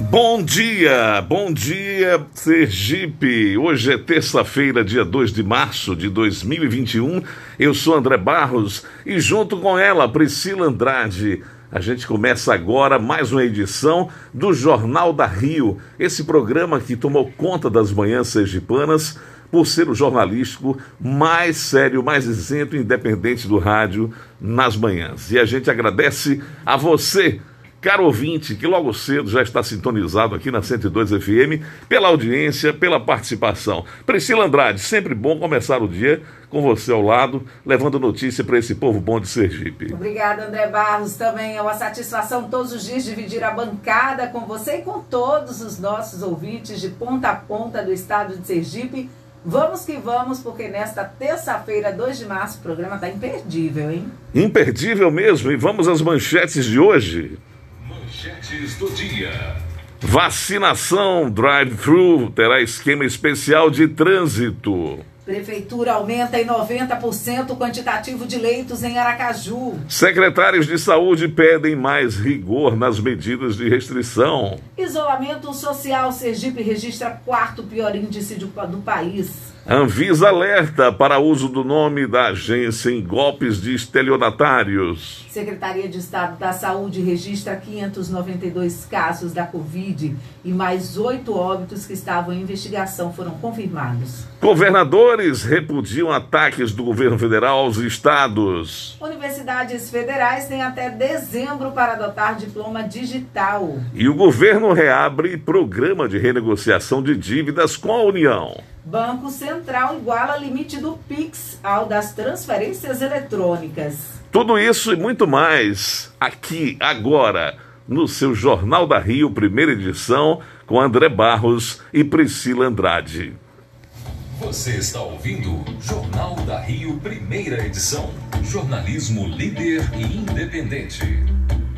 Bom dia, bom dia, Sergipe. Hoje é terça-feira, dia 2 de março de 2021. Eu sou André Barros e, junto com ela, Priscila Andrade, a gente começa agora mais uma edição do Jornal da Rio, esse programa que tomou conta das manhãs sergipanas por ser o jornalístico mais sério, mais isento e independente do rádio nas manhãs. E a gente agradece a você Caro ouvinte, que logo cedo já está sintonizado aqui na 102 FM, pela audiência, pela participação. Priscila Andrade, sempre bom começar o dia com você ao lado, levando notícia para esse povo bom de Sergipe. Obrigada, André Barros. Também é uma satisfação todos os dias dividir a bancada com você e com todos os nossos ouvintes de ponta a ponta do estado de Sergipe. Vamos que vamos, porque nesta terça-feira, 2 de março, o programa está imperdível, hein? Imperdível mesmo. E vamos às manchetes de hoje. Manchetes do dia. Vacinação drive-thru terá esquema especial de trânsito. Prefeitura aumenta em 90% o quantitativo de leitos em Aracaju. Secretários de saúde pedem mais rigor nas medidas de restrição. Isolamento social. Sergipe registra quarto pior índice do, país. Anvisa alerta para uso do nome da agência em golpes de estelionatários. Secretaria de Estado da Saúde registra 592 casos da Covid e mais oito óbitos que estavam em investigação foram confirmados. Governadores repudiam ataques do governo federal aos estados. Universidades federais têm até dezembro para adotar diploma digital. E o governo reabre programa de renegociação de dívidas com a União. Banco Central iguala limite do PIX ao das transferências eletrônicas. Tudo isso e muito mais aqui, agora, no seu Jornal da Rio, primeira edição, com André Barros e Priscila Andrade. Você está ouvindo Jornal da Rio, primeira edição. Jornalismo líder e independente.